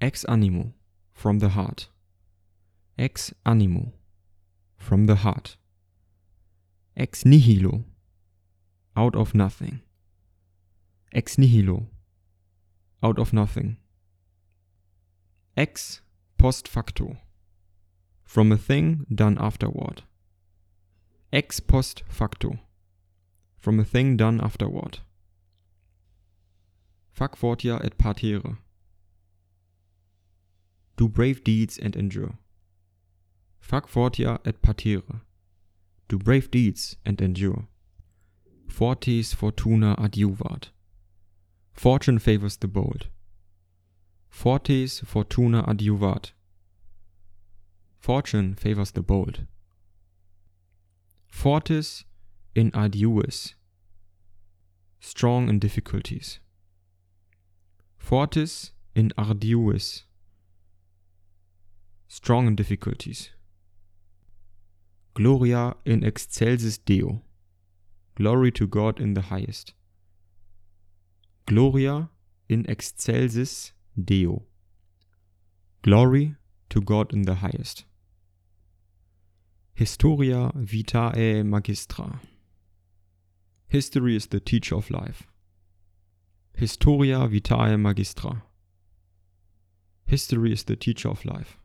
Ex animo, from the heart. Ex animo, from the heart. Ex nihilo, out of nothing. Ex nihilo, out of nothing. Ex post facto, from a thing done afterward. Ex post facto, from a thing done afterward. Fac fortia et patere. Do brave deeds and endure. Fac fortia et patere. Do brave deeds and endure. Fortis fortuna adjuvat. Fortune favors the bold. Fortis fortuna adjuvat. Fortune favors the bold. Fortis in arduis. Strong in difficulties. Fortis in arduis. Strong in difficulties. Gloria in excelsis Deo. Glory to God in the highest. Gloria in excelsis Deo. Glory to God in the highest. Historia vitae magistra. History is the teacher of life. Historia vitae magistra. History is the teacher of life.